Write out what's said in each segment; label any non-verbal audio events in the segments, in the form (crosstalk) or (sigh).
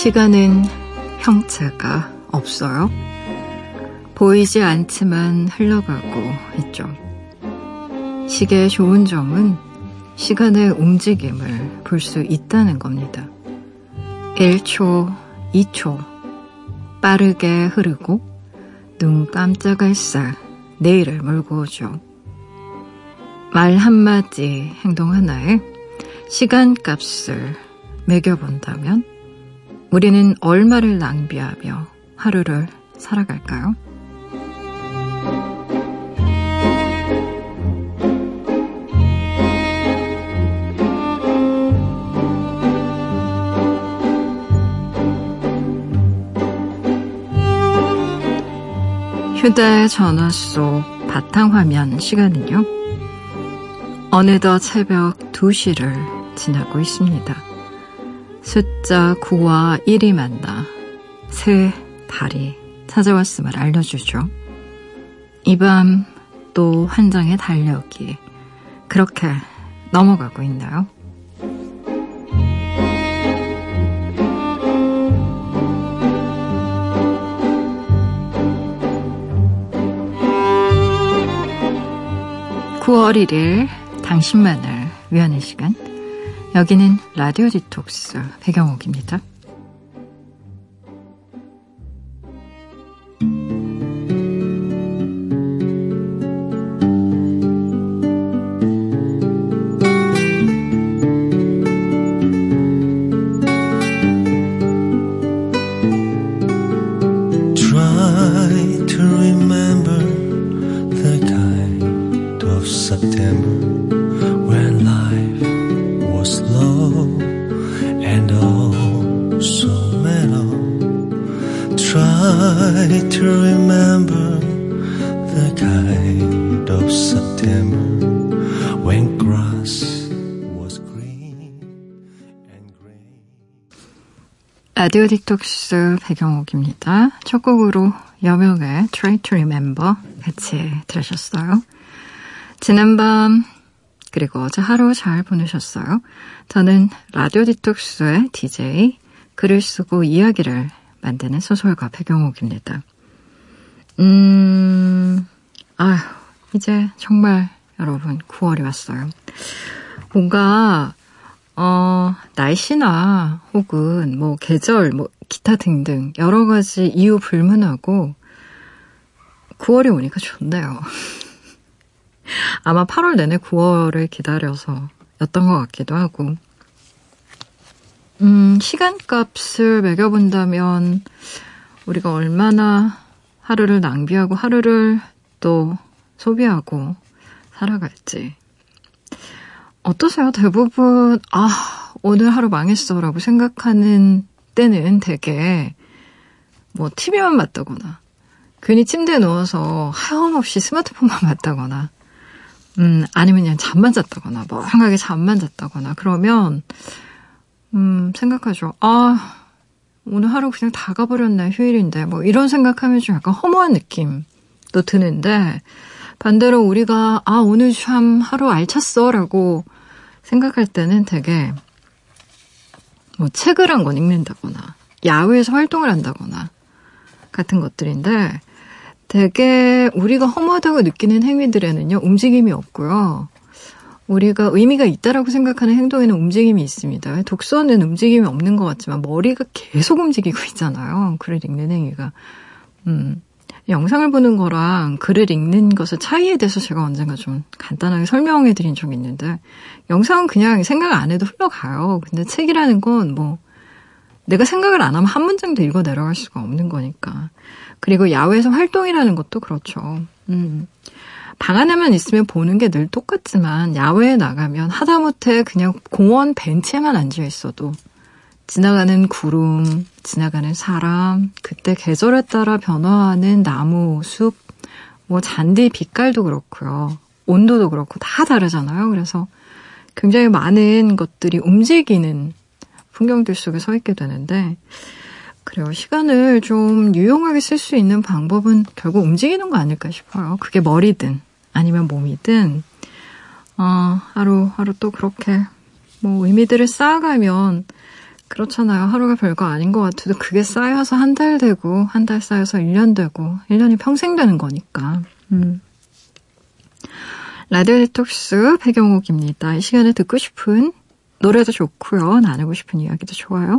시간은 형체가 없어요. 보이지 않지만 흘러가고 있죠. 시계의 좋은 점은 시간의 움직임을 볼 수 있다는 겁니다. 1초, 2초, 빠르게 흐르고 눈 깜짝할 새 내일을 몰고 오죠. 말 한마디, 행동 하나에 시간값을 매겨본다면 우리는 얼마를 낭비하며 하루를 살아갈까요? 휴대전화 속 바탕화면 시간은요. 어느덧 새벽 2시를 지나고 있습니다. 숫자 9와 1이 만나 새 달이 찾아왔음을 알려주죠. 이 밤 또 한 장의 달력이 그렇게 넘어가고 있나요? 9월 1일 당신만을 위하는 시간. 여기는 라디오 디톡스 배경옥입니다. 라디오 디톡스 배경옥입니다. 첫 곡으로 여명의 Try to Remember 같이 들으셨어요. 지난밤 그리고 어제 하루 잘 보내셨어요. 저는 라디오 디톡스의 DJ 글을 쓰고 이야기를 만드는 소설가 배경옥입니다. 음, 아휴, 이제 정말 여러분 9월이 왔어요. 뭔가 어, 날씨나 혹은 뭐 계절, 뭐 기타 등등 여러 가지 이유 불문하고 9월이 오니까 좋네요. (laughs) 아마 8월 내내 9월을 기다려서 였던 것 같기도 하고. 음, 시간값을 매겨본다면 우리가 얼마나 하루를 낭비하고 하루를 또 소비하고 살아갈지 어떠세요? 대부분, 아, 오늘 하루 망했어 라고 생각하는 때는 되게, 뭐, TV만 봤다거나, 괜히 침대에 누워서 하염없이 스마트폰만 봤다거나, 음, 아니면 그냥 잠만 잤다거나, 멍하게 잠만 잤다거나, 그러면, 음, 생각하죠. 아, 오늘 하루 그냥 다 가버렸네, 휴일인데, 뭐, 이런 생각하면 좀 약간 허무한 느낌도 드는데, 반대로 우리가 아 오늘 참 하루 알찼어라고 생각할 때는 되게 뭐 책을 한 권 읽는다거나 야외에서 활동을 한다거나 같은 것들인데 되게 우리가 허무하다고 느끼는 행위들에는요 움직임이 없고요. 우리가 의미가 있다라고 생각하는 행동에는 움직임이 있습니다. 독서는 움직임이 없는 것 같지만 머리가 계속 움직이고 있잖아요. 글을 읽는 행위가. 음. 영상을 보는 거랑 글을 읽는 것의 차이에 대해서 제가 언젠가 좀 간단하게 설명해 드린 적이 있는데, 영상은 그냥 생각 안 해도 흘러가요. 근데 책이라는 건 뭐, 내가 생각을 안 하면 한 문장도 읽어 내려갈 수가 없는 거니까. 그리고 야외에서 활동이라는 것도 그렇죠. 음. 방 안에만 있으면 보는 게 늘 똑같지만, 야외에 나가면 하다못해 그냥 공원 벤치에만 앉아 있어도 지나가는 구름, 지나가는 사람, 그때 계절에 따라 변화하는 나무, 숲, 뭐 잔디 빛깔도 그렇고요. 온도도 그렇고 다 다르잖아요. 그래서 굉장히 많은 것들이 움직이는 풍경들 속에 서 있게 되는데, 그래요. 시간을 좀 유용하게 쓸 수 있는 방법은 결국 움직이는 거 아닐까 싶어요. 그게 머리든 아니면 몸이든, 어, 하루, 하루 또 그렇게 뭐 의미들을 쌓아가면 그렇잖아요. 하루가 별거 아닌 것 같아도 그게 쌓여서 한 달 되고, 한 달 쌓여서 1년 되고, 1년이 평생 되는 거니까. 음. 라디오 디톡스 배경옥입니다. 이 시간에 듣고 싶은 노래도 좋고요. 나누고 싶은 이야기도 좋아요.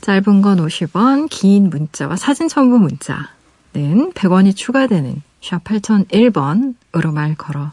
짧은 건 50원, 긴 문자와 사진 첨부 문자는 100원이 추가되는 샵 8001번으로 말 걸어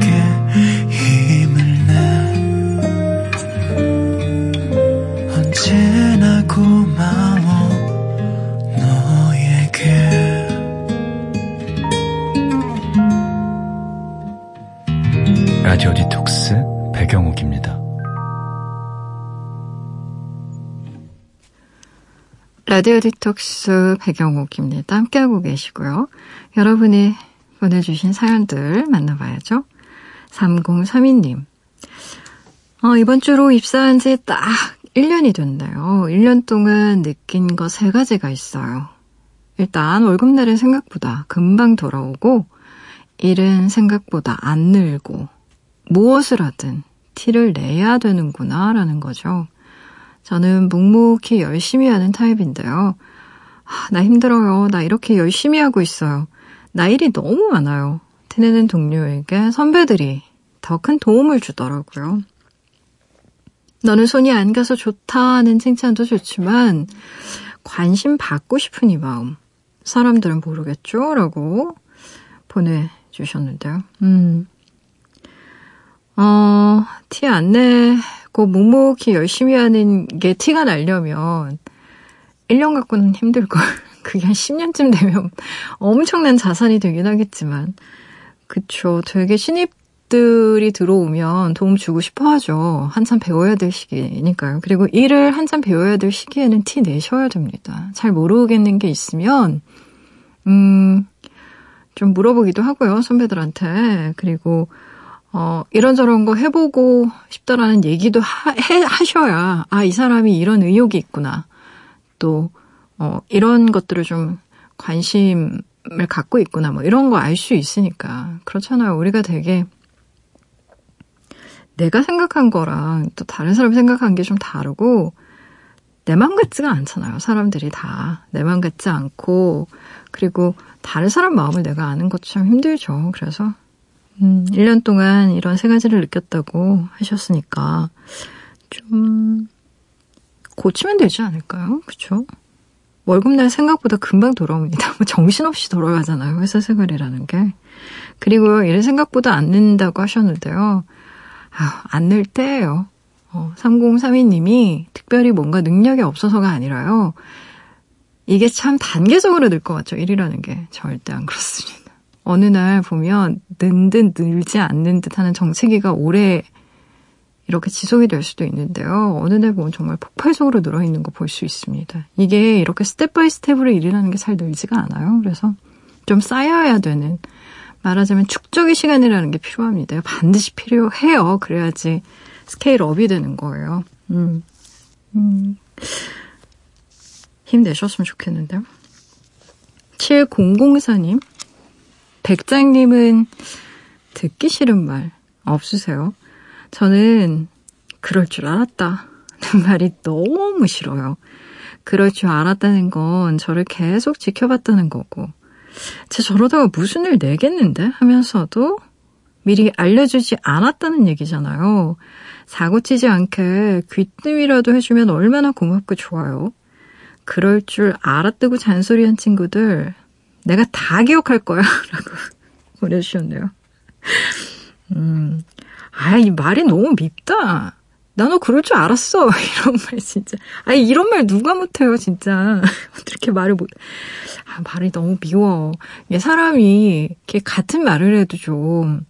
게 힘을 내 언제나 고마워 너에게 라디오 디톡스 배경옥입니다. 라디오 디톡스 배경옥입니다. 함께하고 계시고요. 여러분이 보내주신 사연들 만나봐야죠. 3032님. 어, 이번 주로 입사한 지 딱 1년이 됐네요. 1년 동안 느낀 거 세 가지가 있어요. 일단 월급날은 생각보다 금방 돌아오고 일은 생각보다 안 늘고 무엇을 하든 티를 내야 되는구나 라는 거죠. 저는 묵묵히 열심히 하는 타입인데요. 아, 나 힘들어요. 나 이렇게 열심히 하고 있어요. 나 일이 너무 많아요. 티내는 동료에게 선배들이 더 큰 도움을 주더라고요. 너는 손이 안 가서 좋다는 칭찬도 좋지만 관심 받고 싶은 이 마음 사람들은 모르겠죠? 라고 보내주셨는데요. 음. 어, 티 안 내고 묵묵히 열심히 하는 게 티가 나려면 1년 갖고는 힘들걸. 그게 한 10년쯤 되면 (laughs) 엄청난 자산이 되긴 하겠지만, 그쵸. 되게 신입들이 들어오면 도움 주고 싶어 하죠. 한참 배워야 될 시기니까요. 그리고 일을 한참 배워야 될 시기에는 티 내셔야 됩니다. 잘 모르겠는 게 있으면, 음, 좀 물어보기도 하고요. 선배들한테. 그리고, 어, 이런저런 거 해보고 싶다라는 얘기도 하, 해, 하셔야, 아, 이 사람이 이런 의욕이 있구나. 또, 어, 이런 것들을 좀 관심을 갖고 있구나, 뭐 이런 거 알 수 있으니까. 그렇잖아요. 우리가 되게 내가 생각한 거랑 또 다른 사람이 생각한 게 좀 다르고, 내 맘 같지가 않잖아요. 사람들이 다. 내 맘 같지 않고, 그리고 다른 사람 마음을 내가 아는 것도 참 힘들죠. 그래서, 음, 1년 동안 이런 세 가지를 느꼈다고 하셨으니까, 좀, 고치면 되지 않을까요? 그쵸? 월급날 생각보다 금방 돌아옵니다. 뭐 정신없이 돌아가잖아요. 회사 생활이라는 게. 그리고요, 일을 생각보다 안 는다고 하셨는데요. 아, 안늘 때예요. 어, 3032님이 특별히 뭔가 능력이 없어서가 아니라요. 이게 참 단계적으로 늘 것 같죠. 일이라는 게. 절대 안 그렇습니다. 어느 날 보면 는듯 늘지 않는 듯 하는 정체기가 오래 이렇게 지속이 될 수도 있는데요. 어느 날 보면 정말 폭발적으로 늘어있는 거 볼 수 있습니다. 이게 이렇게 step by step으로 일어나는 게 잘 늘지가 않아요. 그래서 좀 쌓여야 되는 말하자면 축적의 시간이라는 게 필요합니다. 반드시 필요해요. 그래야지 scale up이 되는 거예요. 음. 음. 힘내셨으면 좋겠는데요. 7004님, 백장님은 듣기 싫은 말 없으세요? 저는 그럴 줄 알았다. 는 (laughs) 말이 너무 싫어요. 그럴 줄 알았다는 건 저를 계속 지켜봤다는 거고, 제 저러다가 무슨 일 내겠는데? 하면서도 미리 알려주지 않았다는 얘기잖아요. 사고 치지 않게 귀뜸이라도 해주면 얼마나 고맙고 좋아요. 그럴 줄 알았다고 잔소리한 친구들, 내가 다 기억할 거야. (laughs) 라고 보내주셨네요. 음, 아, 이 말이 너무 밉다. 나 너 그럴 줄 알았어. (laughs) 이런 말 진짜. 아니, 이런 말 누가 못해요, 진짜. (laughs) 어떻게 말을 못. 아, 말이 너무 미워. 이게 사람이 이렇게 같은 말을 해도 좀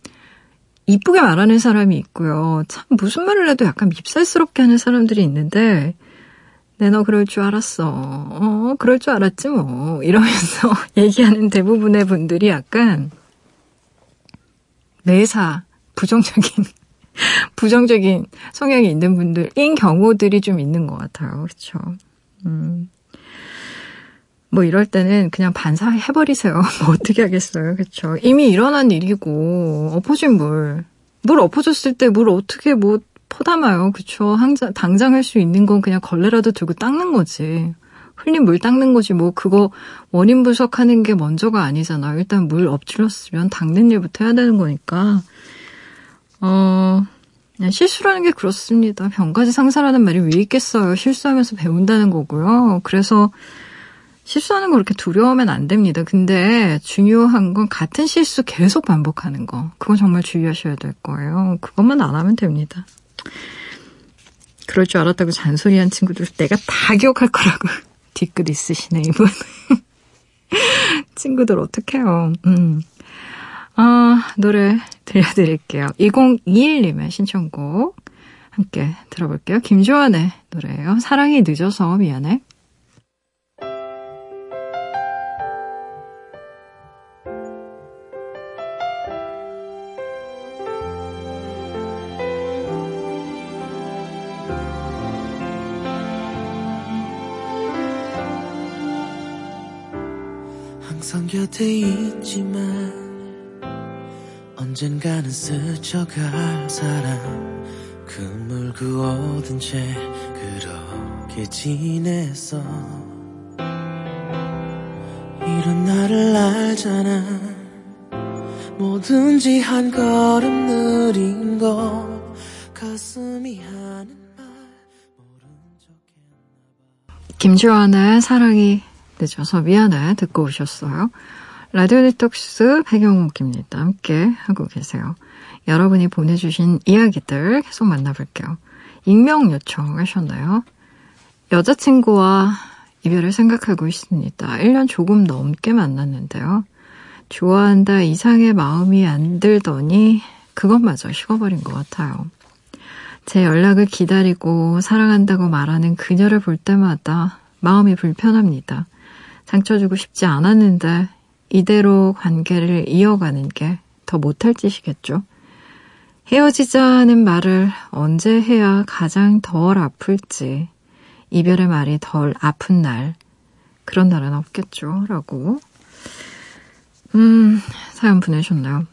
이쁘게 말하는 사람이 있고요. 참 무슨 말을 해도 약간 밉살스럽게 하는 사람들이 있는데 내너 그럴 줄 알았어. 어, 그럴 줄 알았지 뭐. 이러면서 (laughs) 얘기하는 대부분의 분들이 약간 내사, 부정적인, (laughs) 부정적인 성향이 있는 분들인 경우들이 좀 있는 것 같아요. 그쵸. 음. 뭐 이럴 때는 그냥 반사해버리세요. (laughs) 뭐 어떻게 하겠어요. 그쵸. 이미 일어난 일이고, 엎어진 물. 물 엎어졌을 때 물 어떻게 뭐 퍼담아요. 항상, 당장 할 수 있는 건 그냥 걸레라도 들고 닦는 거지. 흘린 물 닦는 거지. 뭐 그거 원인 분석하는 게 먼저가 아니잖아. 일단 물 엎질렀으면 닦는 일부터 해야 되는 거니까. 어, 실수라는 게 그렇습니다. 병가지 상사라는 말이 왜 있겠어요. 실수하면서 배운다는 거고요. 그래서 실수하는 거 그렇게 두려워하면 안 됩니다. 근데 중요한 건 같은 실수 계속 반복하는 거. 그건 정말 주의하셔야 될 거예요. 그것만 안 하면 됩니다. 그럴 줄 알았다고 잔소리한 친구들 내가 다 기억할 거라고 (laughs) 뒤끝 있으시네 이분. (laughs) 친구들 어떡해요. 음. 아, 노래 들려드릴게요. 2021님의 신청곡 함께 들어볼게요. 김조한의 노래예요. 사랑이 늦어서 미안해. 항상 곁에 있지만 언젠가는 스쳐갈 사람. 그물 그어둔 채 그렇게 지냈어 이런 나를 알잖아. 뭐든지 한 걸음 느린 거. 가슴이 하는 김주환의 사랑이 늦어서 미안해 듣고 오셨어요. 라디오 디톡스 배경옥입니다. 함께 하고 계세요. 여러분이 보내주신 이야기들 계속 만나볼게요. 익명 요청하셨나요? 여자친구와 이별을 생각하고 있습니다. 1년 조금 넘게 만났는데요. 좋아한다 이상의 마음이 안 들더니 그것마저 식어버린 것 같아요. 제 연락을 기다리고 사랑한다고 말하는 그녀를 볼 때마다 마음이 불편합니다. 상처 주고 싶지 않았는데 이대로 관계를 이어가는 게 더 못할 짓이겠죠. 헤어지자는 말을 언제 해야 가장 덜 아플지, 이별의 말이 덜 아픈 날, 그런 날은 없겠죠. 라고, 음, 사연 보내셨나요?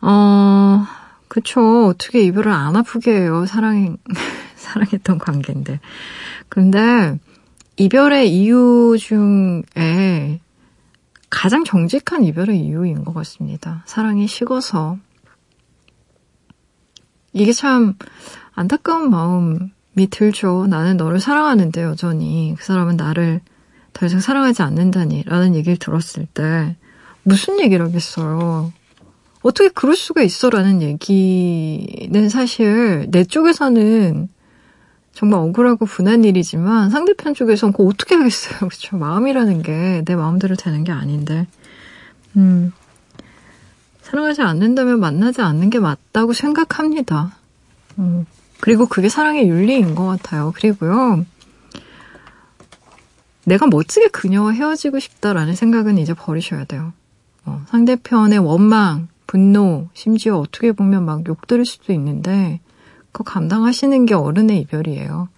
어, 그쵸. 어떻게 이별을 안 아프게 해요. 사랑, (laughs) 사랑했던 관계인데. 근데, 이별의 이유 중에 가장 정직한 이별의 이유인 것 같습니다. 사랑이 식어서. 이게 참 안타까운 마음이 들죠. 나는 너를 사랑하는데 여전히 그 사람은 나를 더 이상 사랑하지 않는다니 라는 얘기를 들었을 때 무슨 얘기를 하겠어요. 어떻게 그럴 수가 있어 라는 얘기는 사실 내 쪽에서는 정말 억울하고 분한 일이지만 상대편 쪽에서는 그거 어떻게 하겠어요. (laughs) 그렇죠. 마음이라는 게 내 마음대로 되는 게 아닌데. 음. 사랑하지 않는다면 만나지 않는 게 맞다고 생각합니다. 음. 그리고 그게 사랑의 윤리인 것 같아요. 그리고요. 내가 멋지게 그녀와 헤어지고 싶다라는 생각은 이제 버리셔야 돼요. 어, 상대편의 원망, 분노, 심지어 어떻게 보면 막 욕 들을 수도 있는데 그거 감당하시는 게 어른의 이별이에요.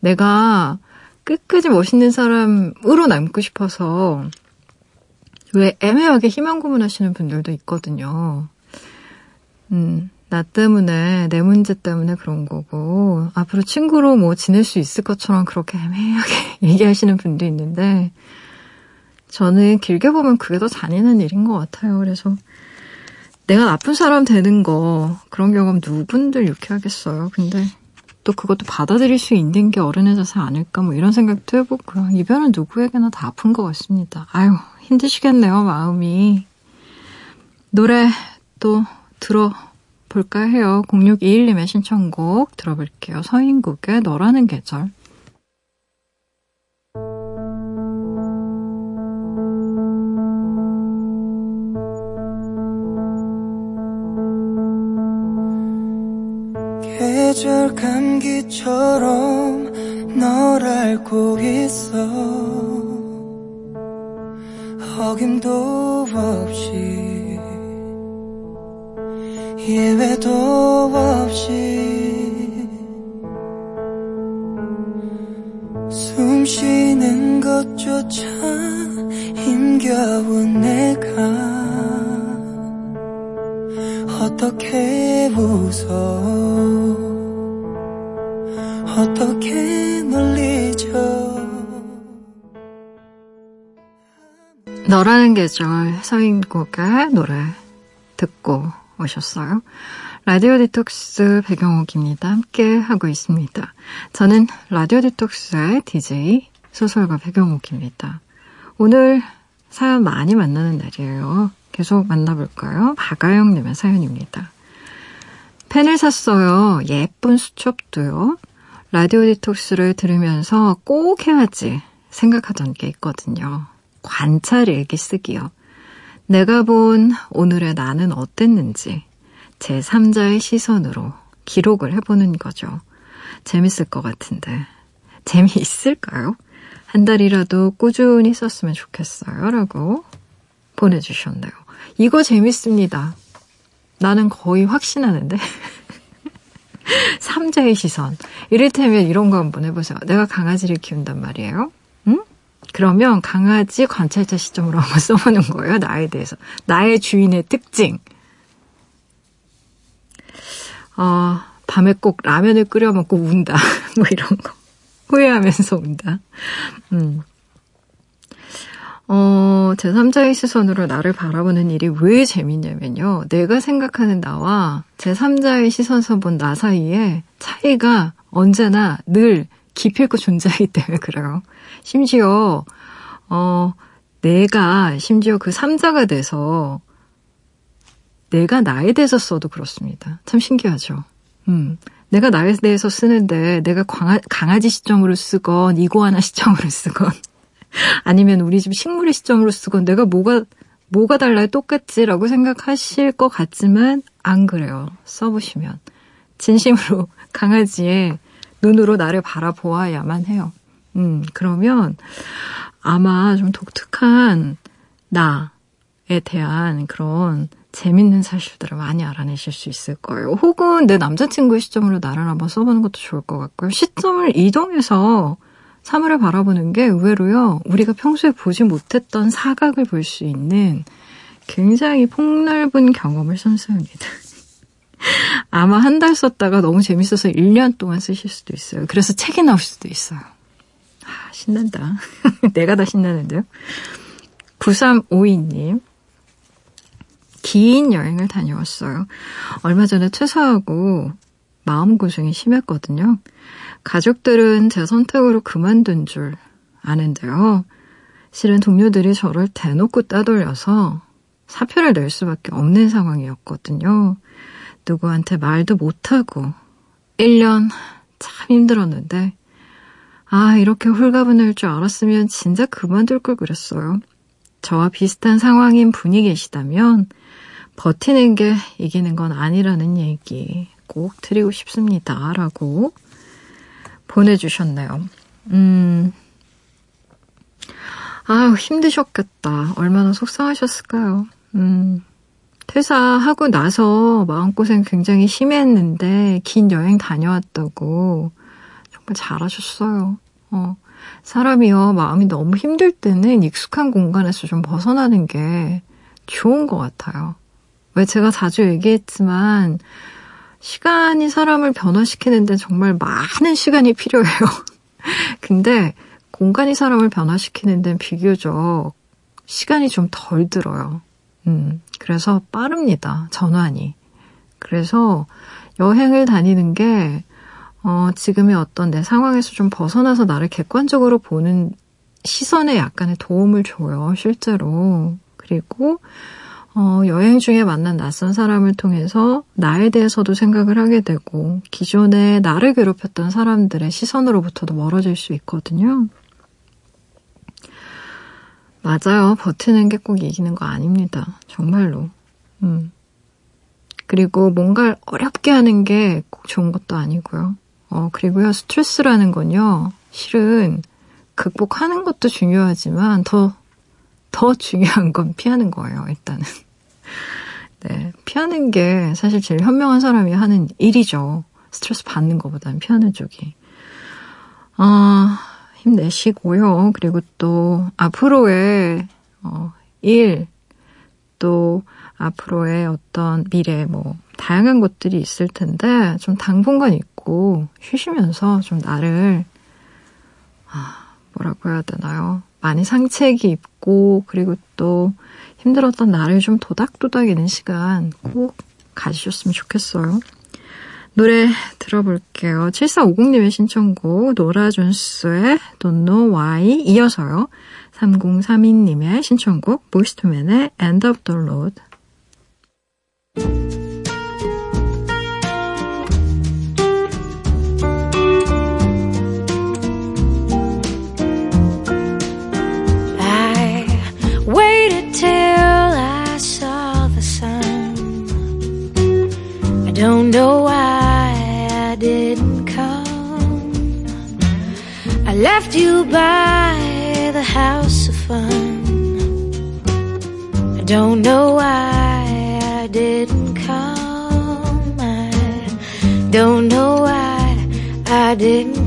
내가 끝까지 멋있는 사람으로 남고 싶어서 왜 애매하게 희망 고문하시는 분들도 있거든요. 음, 나 때문에, 내 문제 때문에 그런 거고, 앞으로 친구로 뭐 지낼 수 있을 것처럼 그렇게 애매하게 (laughs) 얘기하시는 분도 있는데, 저는 길게 보면 그게 더 잔인한 일인 것 같아요. 그래서 내가 나쁜 사람 되는 거 그런 경험 누군들 유쾌하겠어요. 근데 또 그것도 받아들일 수 있는 게 어른해져서 아닐까 뭐 이런 생각도 해보고요. 이별은 누구에게나 다 아픈 것 같습니다. 아유 힘드시겠네요 마음이. 노래 또 들어볼까 해요. 0621님의 신청곡 들어볼게요. 서인국의 너라는 계절. 계절 감기처럼 널 알고 있어. 어김도 없이 예외도 없이 숨 쉬는 것조차 힘겨운 내가 어떻게 웃어 어떻게 놀리죠 너라는 계절 서인곡의 노래 듣고 오셨어요. 라디오 디톡스 배경옥입니다. 함께 하고 있습니다. 저는 라디오 디톡스의 DJ 소설가 배경옥입니다. 오늘 사연 많이 만나는 날이에요. 계속 만나볼까요? 박아영님의 사연입니다. 펜을 샀어요. 예쁜 수첩도요. 라디오 디톡스를 들으면서 꼭 해야지 생각하던 게 있거든요. 관찰 일기 쓰기요. 내가 본 오늘의 나는 어땠는지 제 3자의 시선으로 기록을 해보는 거죠. 재밌을 것 같은데. 재미있을까요? 한 달이라도 꾸준히 썼으면 좋겠어요. 라고 보내주셨네요. 이거 재밌습니다. 나는 거의 확신하는데. (laughs) (laughs) 삼자의 시선. 이를테면 이런 거 한번 해보세요. 내가 강아지를 키운단 말이에요. 응? 그러면 강아지 관찰자 시점으로 한번 (laughs) 써보는 거예요. 나에 대해서. 나의 주인의 특징. 어, 밤에 꼭 라면을 끓여 먹고 운다. (laughs) 뭐 이런 거. 후회하면서 운다. 음. 어, 제3자의 시선으로 나를 바라보는 일이 왜 재밌냐면요. 내가 생각하는 나와 제3자의 시선서 본 나 사이에 차이가 언제나 늘 기필코 존재하기 (laughs) 때문에 그래요. 심지어, 어, 내가 심지어 그 3자가 돼서 내가 나에 대해서 써도 그렇습니다. 참 신기하죠. 음. 내가 나에 대해서 쓰는데 내가 강아, 강아지 시점으로 쓰건 이고아나 시점으로 쓰건 아니면 우리 집 식물의 시점으로 쓰건 내가 뭐가 뭐가 달라요? 똑같지라고 생각하실 것 같지만 안 그래요. 써보시면 진심으로 (laughs) 강아지의 눈으로 나를 바라보아야만 해요. 음 그러면 아마 좀 독특한 나에 대한 그런 재밌는 사실들을 많이 알아내실 수 있을 거예요. 혹은 내 남자친구의 시점으로 나를 한번 써보는 것도 좋을 것 같고요. 시점을 이동해서 사물을 바라보는 게 의외로요, 우리가 평소에 보지 못했던 사각을 볼 수 있는 굉장히 폭넓은 경험을 선사합니다. (laughs) 아마 한 달 썼다가 너무 재밌어서 1년 동안 쓰실 수도 있어요. 그래서 책이 나올 수도 있어요. 아, 신난다. (laughs) 내가 다 신나는데요. 9352님. 긴 여행을 다녀왔어요. 얼마 전에 퇴사하고 마음고생이 심했거든요. 가족들은 제 선택으로 그만둔 줄 아는데요. 실은 동료들이 저를 대놓고 따돌려서 사표를 낼 수밖에 없는 상황이었거든요. 누구한테 말도 못하고 1년 참 힘들었는데 아 이렇게 홀가분할 줄 알았으면 진짜 그만둘 걸 그랬어요. 저와 비슷한 상황인 분이 계시다면 버티는 게 이기는 건 아니라는 얘기 꼭 드리고 싶습니다. 라고 보내주셨네요. 음, 아유, 힘드셨겠다. 얼마나 속상하셨을까요? 음, 퇴사하고 나서 마음고생 굉장히 심했는데, 긴 여행 다녀왔다고. 정말 잘하셨어요. 어, 사람이요, 마음이 너무 힘들 때는 익숙한 공간에서 좀 벗어나는 게 좋은 것 같아요. 왜 제가 자주 얘기했지만, 시간이 사람을 변화시키는 데 정말 많은 시간이 필요해요. (laughs) 근데 공간이 사람을 변화시키는 데는 비교적 시간이 좀 덜 들어요. 음, 그래서 빠릅니다. 전환이. 그래서 여행을 다니는 게, 어, 지금의 어떤 내 상황에서 좀 벗어나서 나를 객관적으로 보는 시선에 약간의 도움을 줘요, 실제로. 그리고, 어, 여행 중에 만난 낯선 사람을 통해서 나에 대해서도 생각을 하게 되고 기존에 나를 괴롭혔던 사람들의 시선으로부터도 멀어질 수 있거든요. 맞아요. 버티는 게 꼭 이기는 거 아닙니다. 정말로. 음. 그리고 뭔가를 어렵게 하는 게 꼭 좋은 것도 아니고요. 어, 그리고요, 스트레스라는 건요, 실은 극복하는 것도 중요하지만 더, 더 중요한 건 피하는 거예요, 일단은. (laughs) 네, 피하는 게 사실 제일 현명한 사람이 하는 일이죠. 스트레스 받는 것보다는 피하는 쪽이. 아, 힘내시고요. 그리고 또 앞으로의 어, 일, 또 앞으로의 어떤 미래, 뭐 다양한 것들이 있을 텐데 좀 당분간 있고 쉬시면서 좀 나를 아, 뭐라고 해야 되나요? 많이 상체기 입고 그리고 또 힘들었던 나를 좀 도닥도닥이는 시간 꼭 가지셨으면 좋겠어요. 노래 들어볼게요. 7450님의 신청곡 노라 존스의 Don't Know Why 이어서요. 3032님의 신청곡 보이스투맨의 End of the Road don't know why I didn't come. I left you by the house of fun. I don't know why I didn't come. I don't know why I didn't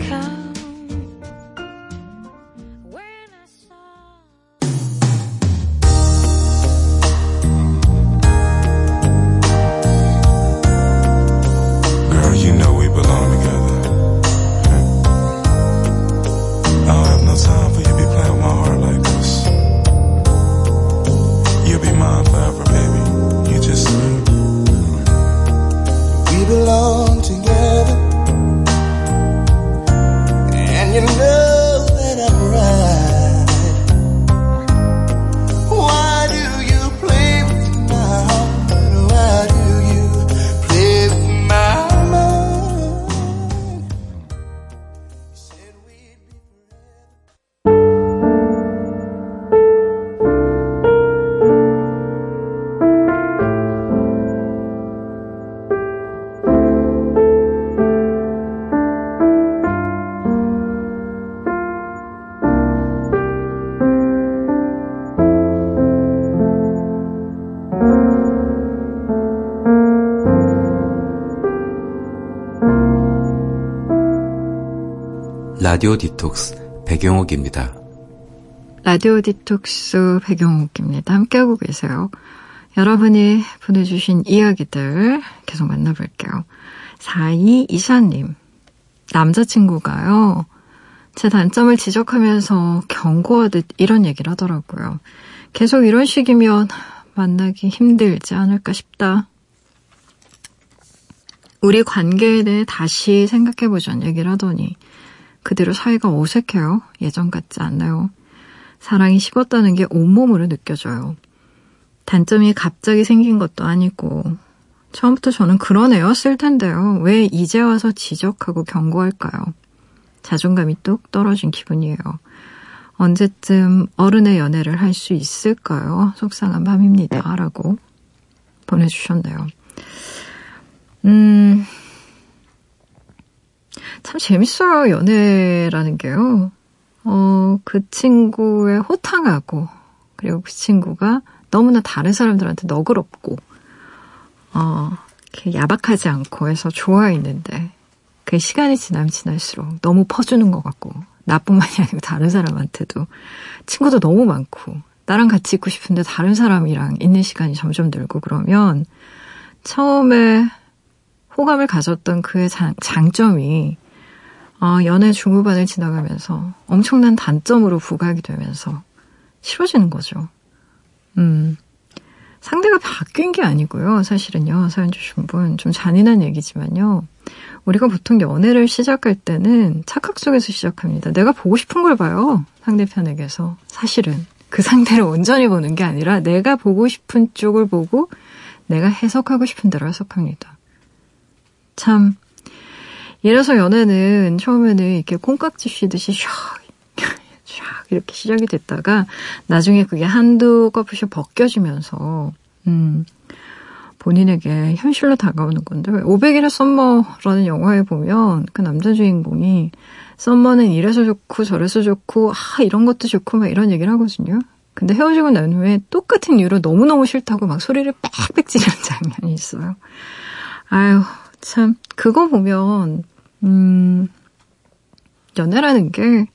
라디오 디톡스 배경옥입니다. 라디오 디톡스 배경옥입니다. 함께하고 계세요. 여러분이 보내주신 이야기들 계속 만나볼게요. 4224님. 남자친구가요. 제 단점을 지적하면서 경고하듯 이런 얘기를 하더라고요. 계속 이런 식이면 만나기 힘들지 않을까 싶다. 우리 관계에 대해 다시 생각해보자는 얘기를 하더니 그대로 사이가 어색해요. 예전 같지 않나요? 사랑이 식었다는 게 온몸으로 느껴져요. 단점이 갑자기 생긴 것도 아니고 처음부터 저는 그런 애였을 텐데요. 왜 이제 와서 지적하고 경고할까요? 자존감이 뚝 떨어진 기분이에요. 언제쯤 어른의 연애를 할 수 있을까요? 속상한 밤입니다. 라고 보내주셨네요. 음, 참 재밌어요, 연애라는 게요. 어, 그 친구의 호탕하고, 그리고 그 친구가 너무나 다른 사람들한테 너그럽고, 어, 이렇게 야박하지 않고 해서 좋아했는데, 그 시간이 지나면 지날수록 너무 퍼주는 것 같고, 나뿐만이 (laughs) 아니고 다른 사람한테도 친구도 너무 많고, 나랑 같이 있고 싶은데 다른 사람이랑 있는 시간이 점점 늘고 그러면, 처음에 호감을 가졌던 그의 장, 장점이 어, 연애 중후반을 지나가면서 엄청난 단점으로 부각이 되면서 싫어지는 거죠. 음. 상대가 바뀐 게 아니고요. 사실은요. 사연 주신 분. 좀 잔인한 얘기지만요. 우리가 보통 연애를 시작할 때는 착각 속에서 시작합니다. 내가 보고 싶은 걸 봐요. 상대편에게서. 사실은. 그 상대를 온전히 보는 게 아니라 내가 보고 싶은 쪽을 보고 내가 해석하고 싶은 대로 해석합니다. 참 들어서 연애는 처음에는 이렇게 콩깍지 쉬듯이 샥, 샥 이렇게 시작이 됐다가 나중에 그게 한두 커플씩 벗겨지면서, 음, 본인에게 현실로 다가오는 건데 500일의 썸머라는 영화에 보면 그 남자 주인공이 썸머는 이래서 좋고 저래서 좋고 아 이런 것도 좋고 막 이런 얘기를 하거든요. 근데 헤어지고 난 후에 똑같은 이유로 너무너무 싫다고 막 소리를 빽빽 지르는 장면이 있어요. 아유 참 그거 보면 음 연애라는 게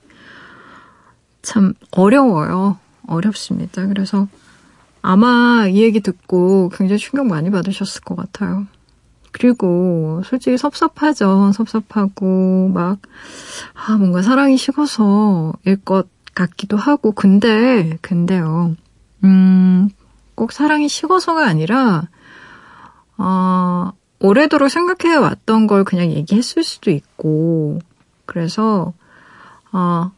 참 어려워요. 어렵습니다. 그래서 아마 이 얘기 듣고 굉장히 충격 많이 받으셨을 것 같아요. 그리고 솔직히 섭섭하죠. 섭섭하고 막 아, 뭔가 사랑이 식어서 일 것 같기도 하고 근데 근데요. 음, 꼭 사랑이 식어서가 아니라 어, 오래도록 생각해 왔던 걸 그냥 얘기했을 수도 있고 그래서 어,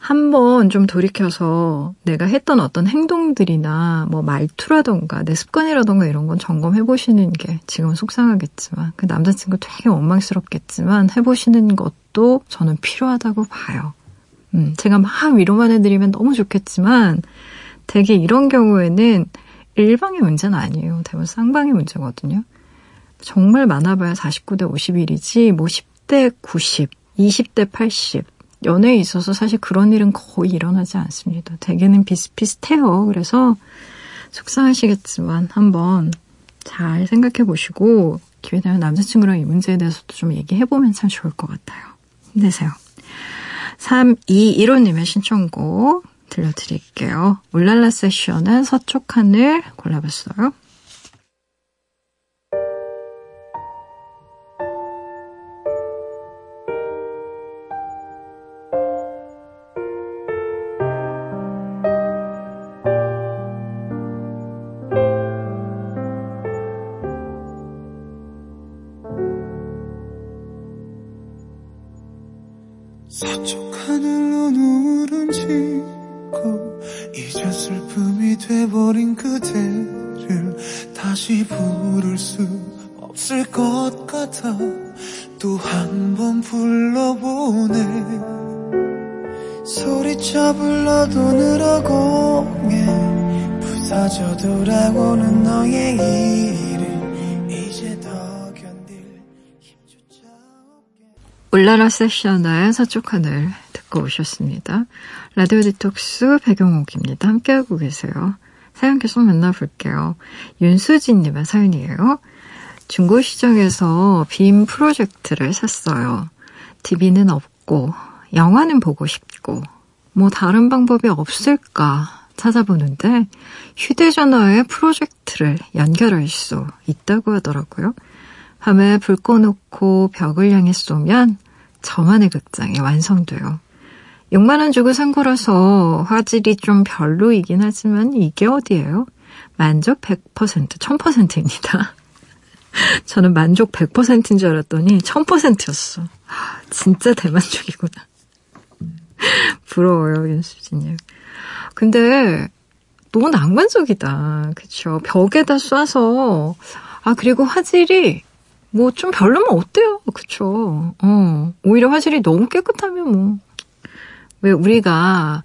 한번 좀 돌이켜서 내가 했던 어떤 행동들이나 뭐 말투라던가 내 습관이라던가 이런 건 점검해 보시는 게 지금 속상하겠지만 그 남자친구 되게 원망스럽겠지만 해보시는 것도 저는 필요하다고 봐요. 음, 제가 막 위로만 해드리면 너무 좋겠지만 되게 이런 경우에는 일방의 문제는 아니에요. 대부분 쌍방의 문제거든요. 정말 많아봐야 49대 51이지 뭐 10대 90, 20대 80 연애에 있어서 사실 그런 일은 거의 일어나지 않습니다. 대개는 비슷비슷해요. 그래서 속상하시겠지만 한번 잘 생각해 보시고 기회 되면 남자친구랑 이 문제에 대해서도 좀 얘기해 보면 참 좋을 것 같아요. 힘내세요. 3215님의 신청곡 들려드릴게요. 울랄라 세션은 서쪽 하늘 골라봤어요. 하늘로 눈은 지고 이제 슬픔이 돼버린 그대를 다시 부를 수 없을 것 같아 또 한 번 불러보네. 소리쳐 불러도 늘어공해 부서져 돌아오는 너의 이름 이제 더 견딜 힘조차 없게. 울라라 세션의 서쪽 하늘 듣고 오셨습니다. 라디오 디톡스 배경옥입니다. 함께하고 계세요. 사연 계속 만나볼게요. 윤수진님의 사연이에요. 중고시장에서 빔 프로젝트를 샀어요. TV는 없고, 영화는 보고 싶고, 뭐 다른 방법이 없을까 찾아보는데, 휴대전화에 프로젝트를 연결할 수 있다고 하더라고요. 밤에 불 꺼놓고 벽을 향해 쏘면 저만의 극장이 완성돼요. 6만 원 주고 산 거라서 화질이 좀 별로이긴 하지만 이게 어디예요? 만족 100%, 1000%입니다. (laughs) 저는 만족 100%인 줄 알았더니 1000%였어. 진짜 대만족이구나. (laughs) 부러워요, 윤수진님. 근데 너무 낭만적이다. 그쵸. 벽에다 쏴서, 아, 그리고 화질이 뭐 좀 별로면 어때요? 그쵸. 어. 오히려 화질이 너무 깨끗하면 뭐. 왜 우리가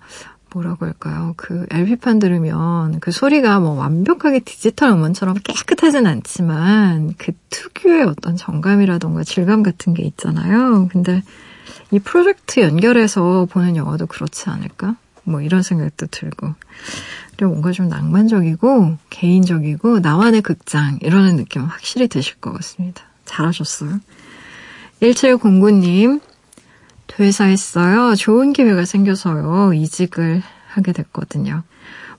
뭐라고 할까요? 그 LP판 들으면 그 소리가 뭐 완벽하게 디지털 음원처럼 깨끗하진 않지만 그 특유의 어떤 정감이라던가 질감 같은 게 있잖아요. 근데 이 프로젝트 연결해서 보는 영화도 그렇지 않을까? 뭐 이런 생각도 들고. 그리고 뭔가 좀 낭만적이고 개인적이고 나만의 극장 이러는 느낌 확실히 드실 것 같습니다. 잘하셨어요. 1709님 퇴사했어요. 좋은 기회가 생겨서요. 이직을 하게 됐거든요.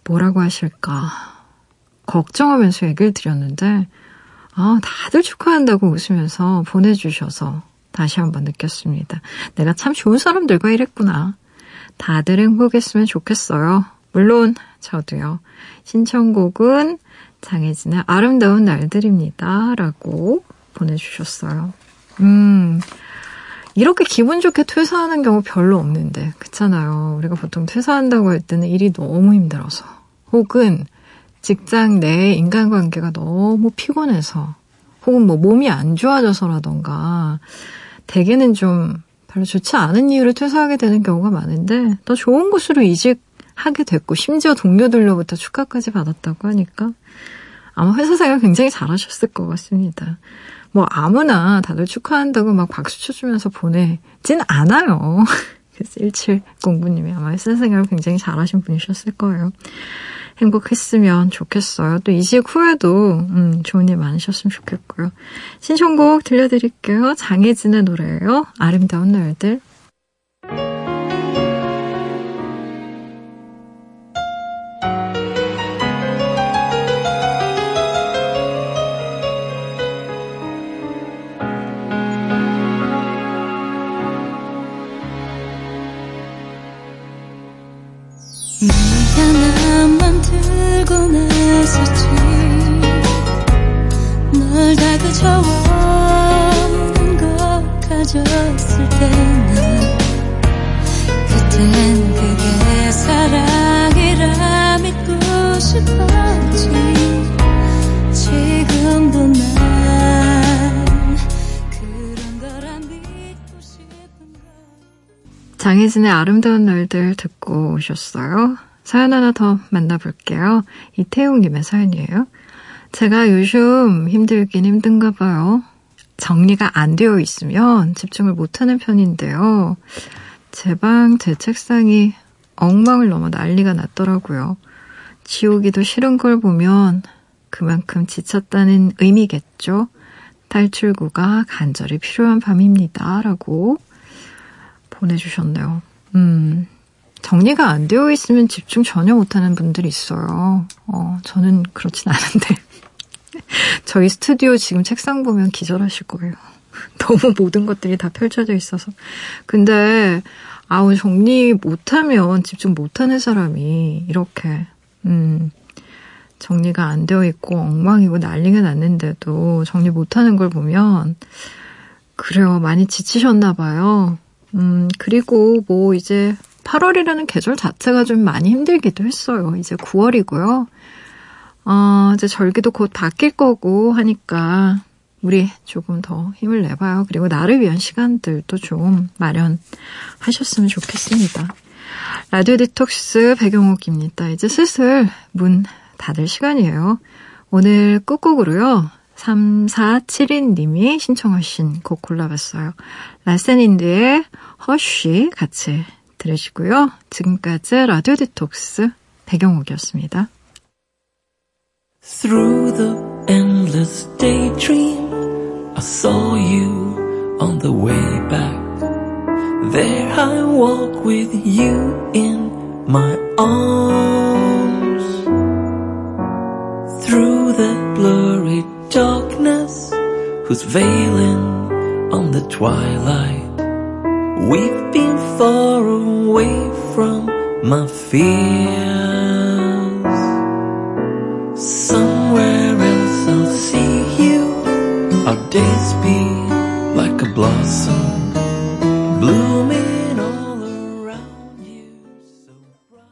뭐라고 하실까? 걱정하면서 얘기를 드렸는데, 아, 다들 축하한다고 웃으면서 보내주셔서 다시 한번 느꼈습니다. 내가 참 좋은 사람들과 일했구나. 다들 행복했으면 좋겠어요. 물론, 저도요. 신청곡은 장혜진의 아름다운 날들입니다. 라고 보내주셨어요. 음, 이렇게 기분 좋게 퇴사하는 경우 별로 없는데, 그렇잖아요. 우리가 보통 퇴사한다고 할 때는 일이 너무 힘들어서, 혹은 직장 내 인간관계가 너무 피곤해서, 혹은 뭐 몸이 안 좋아져서라던가, 대개는 좀 별로 좋지 않은 이유를 퇴사하게 되는 경우가 많은데, 더 좋은 곳으로 이직하게 됐고, 심지어 동료들로부터 축하까지 받았다고 하니까, 아마 회사 생활 굉장히 잘하셨을 것 같습니다. 뭐 아무나 다들 축하한다고 막 박수 쳐주면서 보내진 않아요. (laughs) 그래서 1709님이 아마 회사 생활 굉장히 잘하신 분이셨을 거예요. 행복했으면 좋겠어요. 또 이직 후에도 음, 좋은 일 많으셨으면 좋겠고요. 신청곡 들려드릴게요. 장혜진의 노래예요. 아름다운 날들. 장혜진의 아름다운 날들 듣고 오셨어요. 사연 하나 더 만나볼게요. 이태웅님의 사연이에요. 제가 요즘 힘들긴 힘든가 봐요. 정리가 안 되어 있으면 집중을 못하는 편인데요. 제 방, 제 책상이 엉망을 넘어 난리가 났더라고요. 지우기도 싫은 걸 보면 그만큼 지쳤다는 의미겠죠. 탈출구가 간절히 필요한 밤입니다. 라고 보내주셨네요. 음, 정리가 안 되어 있으면 집중 전혀 못하는 분들이 있어요. 어, 저는 그렇진 않은데. (laughs) 저희 스튜디오 지금 책상 보면 기절하실 거예요. (laughs) 너무 모든 것들이 다 펼쳐져 있어서. 근데, 아우, 정리 못하면 집중 못하는 사람이 이렇게, 음, 정리가 안 되어 있고 엉망이고 난리가 났는데도 정리 못하는 걸 보면, 그래요. 많이 지치셨나 봐요. 음, 그리고 뭐 이제 8월이라는 계절 자체가 좀 많이 힘들기도 했어요. 이제 9월이고요. 어, 이제 절기도 곧 바뀔 거고 하니까 우리 조금 더 힘을 내봐요. 그리고 나를 위한 시간들도 좀 마련하셨으면 좋겠습니다. 라디오 디톡스 배경옥입니다. 이제 슬슬 문 닫을 시간이에요. 오늘 끝곡으로요. 3472님이 신청하신 곡 골라봤어요. Lasse Lindh의 Hush 같이 들으시고요. 지금까지 라디오 디톡스 배경옥이었습니다. Through the endless daydream, I saw you on the way back. There I walk with you in my arms. Through the blurry darkness, who's veiling on the twilight. We've been far away from my fears. Somewhere else I'll see you. Our days be like a blossom blooming